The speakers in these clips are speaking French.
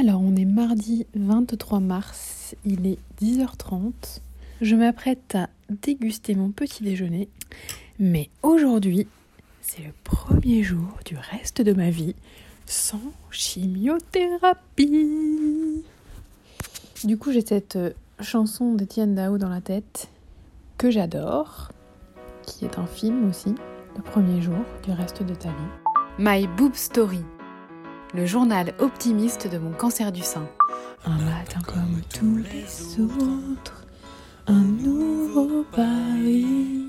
Alors, on est mardi 23 mars, il est 10h30. Je m'apprête à déguster mon petit déjeuner. Mais aujourd'hui, c'est le premier jour du reste de ma vie sans chimiothérapie. Du coup, j'ai cette euh, chanson d'Étienne Dao dans la tête que j'adore, qui est un film aussi, le premier jour du reste de ta vie. My Boob Story le journal optimiste de mon cancer du sein. Un matin comme tous les autres, un nouveau pari.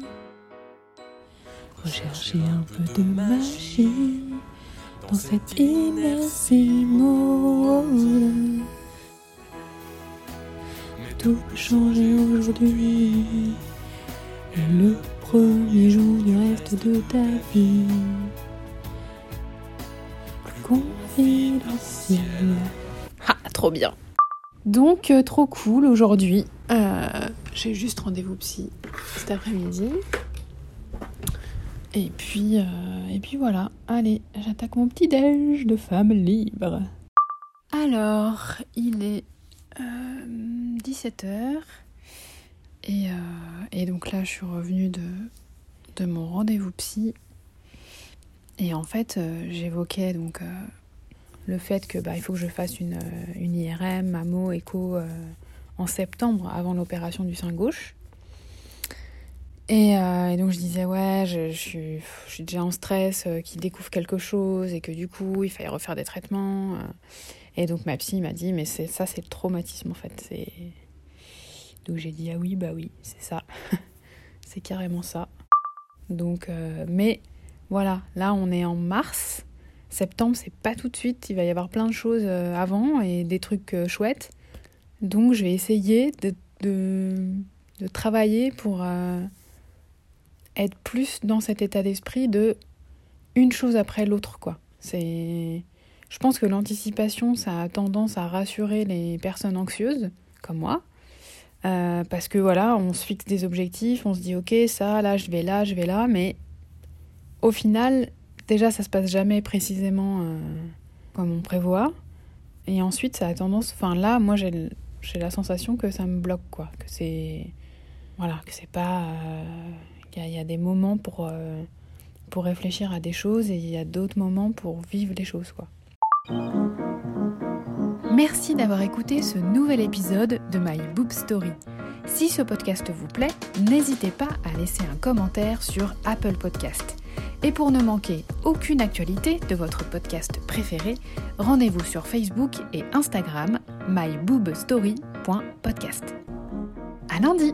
Rechercher un peu de magie dans cette mode. Tout peut changer aujourd'hui. Et le premier jour du reste de ta vie. Ah, trop bien. Donc, euh, trop cool aujourd'hui. Euh, j'ai juste rendez-vous psy cet après-midi. Et puis, euh, et puis voilà. Allez, j'attaque mon petit déj de femme libre. Alors, il est 17h. Et, et, donc là, je suis revenue de, de mon rendez-vous psy. Et en fait, j'évoquais donc le fait que bah, il faut que je fasse une, euh, une IRM, mammo, écho euh, en septembre avant l'opération du sein gauche. Euh, et, donc je disais ouais, je, suis, je suis, déjà en stress, qu'il découvre quelque chose et que du coup il fallait refaire des traitements. et donc ma psy m'a dit mais c'est ça c'est le traumatisme en fait. C'est donc j'ai dit ah oui bah oui c'est ça, c'est carrément ça. Donc mais voilà là on est en mars Septembre, c'est pas tout de suite. Il va y avoir plein de choses euh, avant et des trucs euh, chouettes. Donc, je vais essayer de, de, travailler pour euh, être plus dans cet état d'esprit de une chose après l'autre, quoi. C'est. Je pense que l'anticipation, ça a tendance à rassurer les personnes anxieuses, comme moi. parce que voilà, on se fixe des objectifs, on se dit ok, ça, là, je vais là, je vais là, mais au final, déjà, ça se passe jamais précisément euh, comme on prévoit. Et ensuite, ça a tendance. Enfin, là, moi, j'ai la sensation que ça me bloque, quoi. Que c'est. Voilà, que c'est pas. Il euh, y, a des moments pour, euh, pour réfléchir à des choses et il y a d'autres moments pour vivre les choses, quoi. Merci d'avoir écouté ce nouvel épisode de My Boob Story. Si ce podcast vous plaît, n'hésitez pas à laisser un commentaire sur Apple Podcast. Et pour ne manquer aucune actualité de votre podcast préféré, rendez-vous sur Facebook et Instagram myboobstory.podcast. À lundi!